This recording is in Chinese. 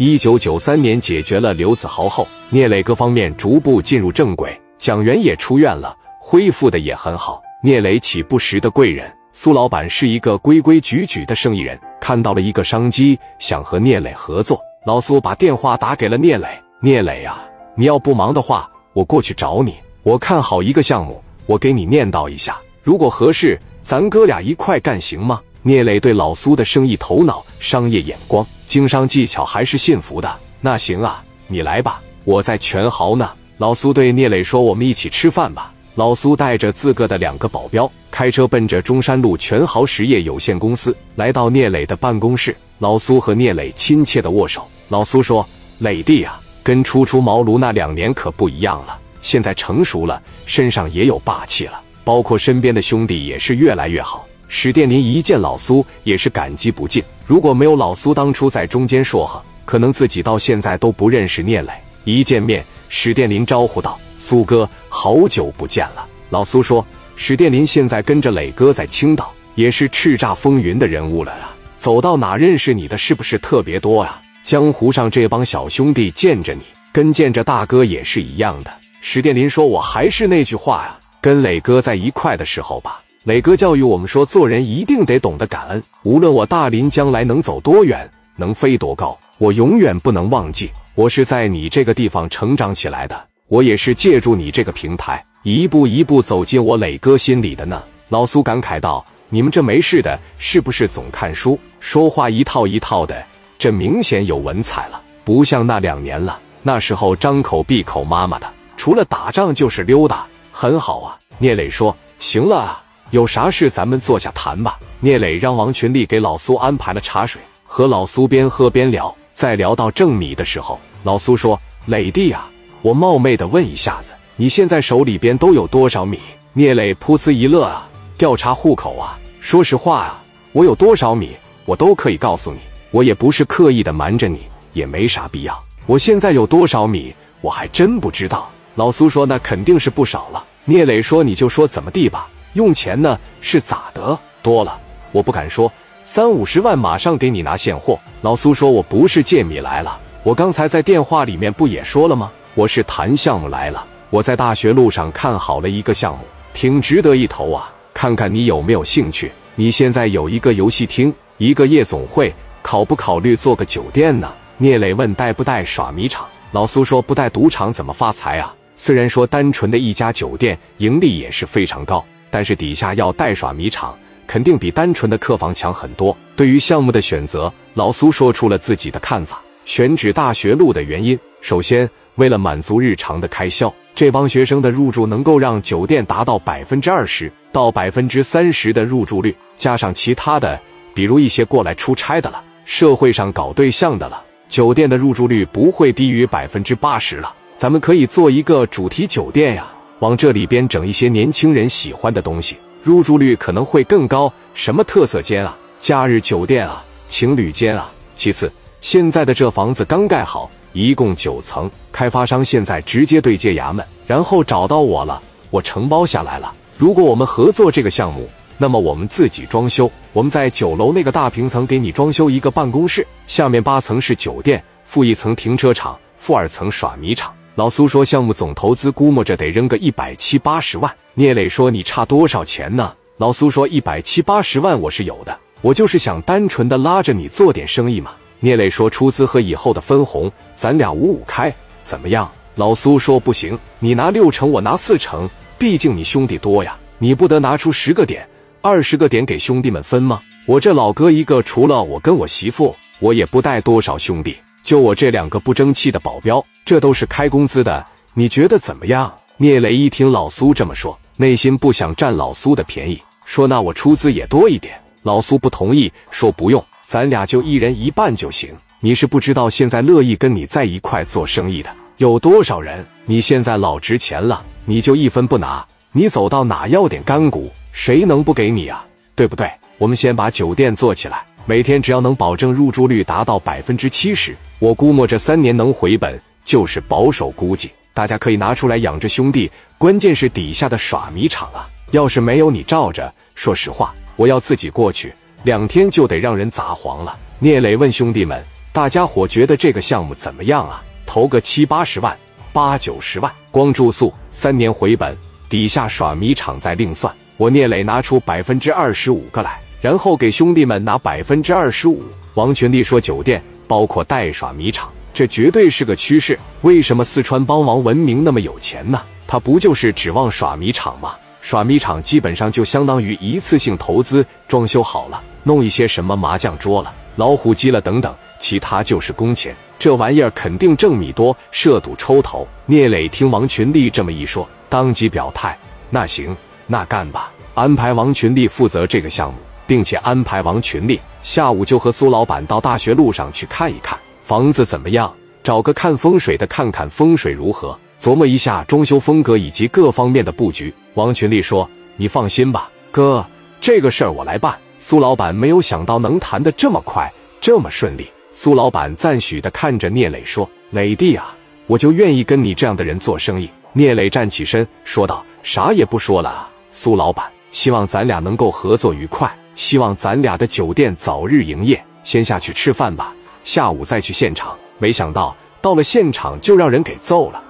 一九九三年解决了刘子豪后，聂磊各方面逐步进入正轨，蒋元也出院了，恢复的也很好。聂磊起不时的贵人苏老板是一个规规矩矩的生意人，看到了一个商机，想和聂磊合作。老苏把电话打给了聂磊：“聂磊啊，你要不忙的话，我过去找你。我看好一个项目，我给你念叨一下，如果合适，咱哥俩一块干行吗？”聂磊对老苏的生意头脑、商业眼光、经商技巧还是信服的。那行啊，你来吧，我在全豪呢。老苏对聂磊说：“我们一起吃饭吧。”老苏带着自个的两个保镖，开车奔着中山路全豪实业有限公司，来到聂磊的办公室。老苏和聂磊亲切的握手。老苏说：“磊弟啊，跟初出茅庐那两年可不一样了，现在成熟了，身上也有霸气了，包括身边的兄弟也是越来越好。”史殿林一见老苏也是感激不尽。如果没有老苏当初在中间说和，可能自己到现在都不认识聂磊。一见面，史殿林招呼道：“苏哥，好久不见了。”老苏说：“史殿林现在跟着磊哥在青岛，也是叱咤风云的人物了啊！走到哪认识你的是不是特别多啊？江湖上这帮小兄弟见着你，跟见着大哥也是一样的。”史殿林说：“我还是那句话呀，跟磊哥在一块的时候吧。”磊哥教育我们说，做人一定得懂得感恩。无论我大林将来能走多远，能飞多高，我永远不能忘记，我是在你这个地方成长起来的。我也是借助你这个平台，一步一步走进我磊哥心里的呢。老苏感慨道：“你们这没事的，是不是总看书，说话一套一套的？这明显有文采了，不像那两年了。那时候张口闭口妈妈的，除了打仗就是溜达，很好啊。”聂磊说：“行了。”有啥事咱们坐下谈吧。聂磊让王群力给老苏安排了茶水，和老苏边喝边聊。在聊到正米的时候，老苏说：“磊弟啊，我冒昧的问一下子，你现在手里边都有多少米？”聂磊噗呲一乐啊，调查户口啊。说实话啊，我有多少米，我都可以告诉你。我也不是刻意的瞒着你，也没啥必要。我现在有多少米，我还真不知道。老苏说：“那肯定是不少了。”聂磊说：“你就说怎么地吧。”用钱呢是咋的？多了我不敢说，三五十万马上给你拿现货。老苏说：“我不是借米来了，我刚才在电话里面不也说了吗？我是谈项目来了。我在大学路上看好了一个项目，挺值得一投啊，看看你有没有兴趣。你现在有一个游戏厅，一个夜总会，考不考虑做个酒店呢？”聂磊问：“带不带耍米场？”老苏说：“不带赌场怎么发财啊？虽然说单纯的一家酒店盈利也是非常高。”但是底下要带耍迷场，肯定比单纯的客房强很多。对于项目的选择，老苏说出了自己的看法。选址大学路的原因，首先为了满足日常的开销，这帮学生的入住能够让酒店达到百分之二十到百分之三十的入住率，加上其他的，比如一些过来出差的了，社会上搞对象的了，酒店的入住率不会低于百分之八十了。咱们可以做一个主题酒店呀。往这里边整一些年轻人喜欢的东西，入住率可能会更高。什么特色间啊，假日酒店啊，情侣间啊。其次，现在的这房子刚盖好，一共九层，开发商现在直接对接衙门，然后找到我了，我承包下来了。如果我们合作这个项目，那么我们自己装修，我们在九楼那个大平层给你装修一个办公室，下面八层是酒店，负一层停车场，负二层耍米场。老苏说：“项目总投资估摸着得扔个一百七八十万。”聂磊说：“你差多少钱呢？”老苏说：“一百七八十万我是有的，我就是想单纯的拉着你做点生意嘛。”聂磊说：“出资和以后的分红，咱俩五五开，怎么样？”老苏说：“不行，你拿六成，我拿四成，毕竟你兄弟多呀，你不得拿出十个点、二十个点给兄弟们分吗？我这老哥一个，除了我跟我媳妇，我也不带多少兄弟。”就我这两个不争气的保镖，这都是开工资的，你觉得怎么样？聂磊一听老苏这么说，内心不想占老苏的便宜，说那我出资也多一点。老苏不同意，说不用，咱俩就一人一半就行。你是不知道，现在乐意跟你在一块做生意的有多少人？你现在老值钱了，你就一分不拿，你走到哪要点干股，谁能不给你啊？对不对？我们先把酒店做起来。每天只要能保证入住率达到百分之七十，我估摸这三年能回本，就是保守估计。大家可以拿出来养着兄弟，关键是底下的耍米场啊！要是没有你罩着，说实话，我要自己过去，两天就得让人砸黄了。聂磊问兄弟们：“大家伙觉得这个项目怎么样啊？投个七八十万、八九十万，光住宿三年回本，底下耍米场再另算。我聂磊拿出百分之二十五个来，然后给兄弟们拿百分之二十五。王群力说：“酒店包括代耍米场，这绝对是个趋势。为什么四川帮王文明那么有钱呢？他不就是指望耍米场吗？耍米场基本上就相当于一次性投资，装修好了，弄一些什么麻将桌了、老虎机了等等，其他就是工钱。这玩意儿肯定挣米多，涉赌抽头。”聂磊听王群力这么一说，当即表态：“那行，那干吧，安排王群力负责这个项目。”并且安排王群力下午就和苏老板到大学路上去看一看房子怎么样，找个看风水的看看风水如何，琢磨一下装修风格以及各方面的布局。王群力说：“你放心吧，哥，这个事儿我来办。”苏老板没有想到能谈得这么快，这么顺利。苏老板赞许的看着聂磊说：“磊弟啊，我就愿意跟你这样的人做生意。”聂磊站起身说道：“啥也不说了，苏老板，希望咱俩能够合作愉快。”希望咱俩的酒店早日营业，先下去吃饭吧，下午再去现场。没想到到了现场就让人给揍了。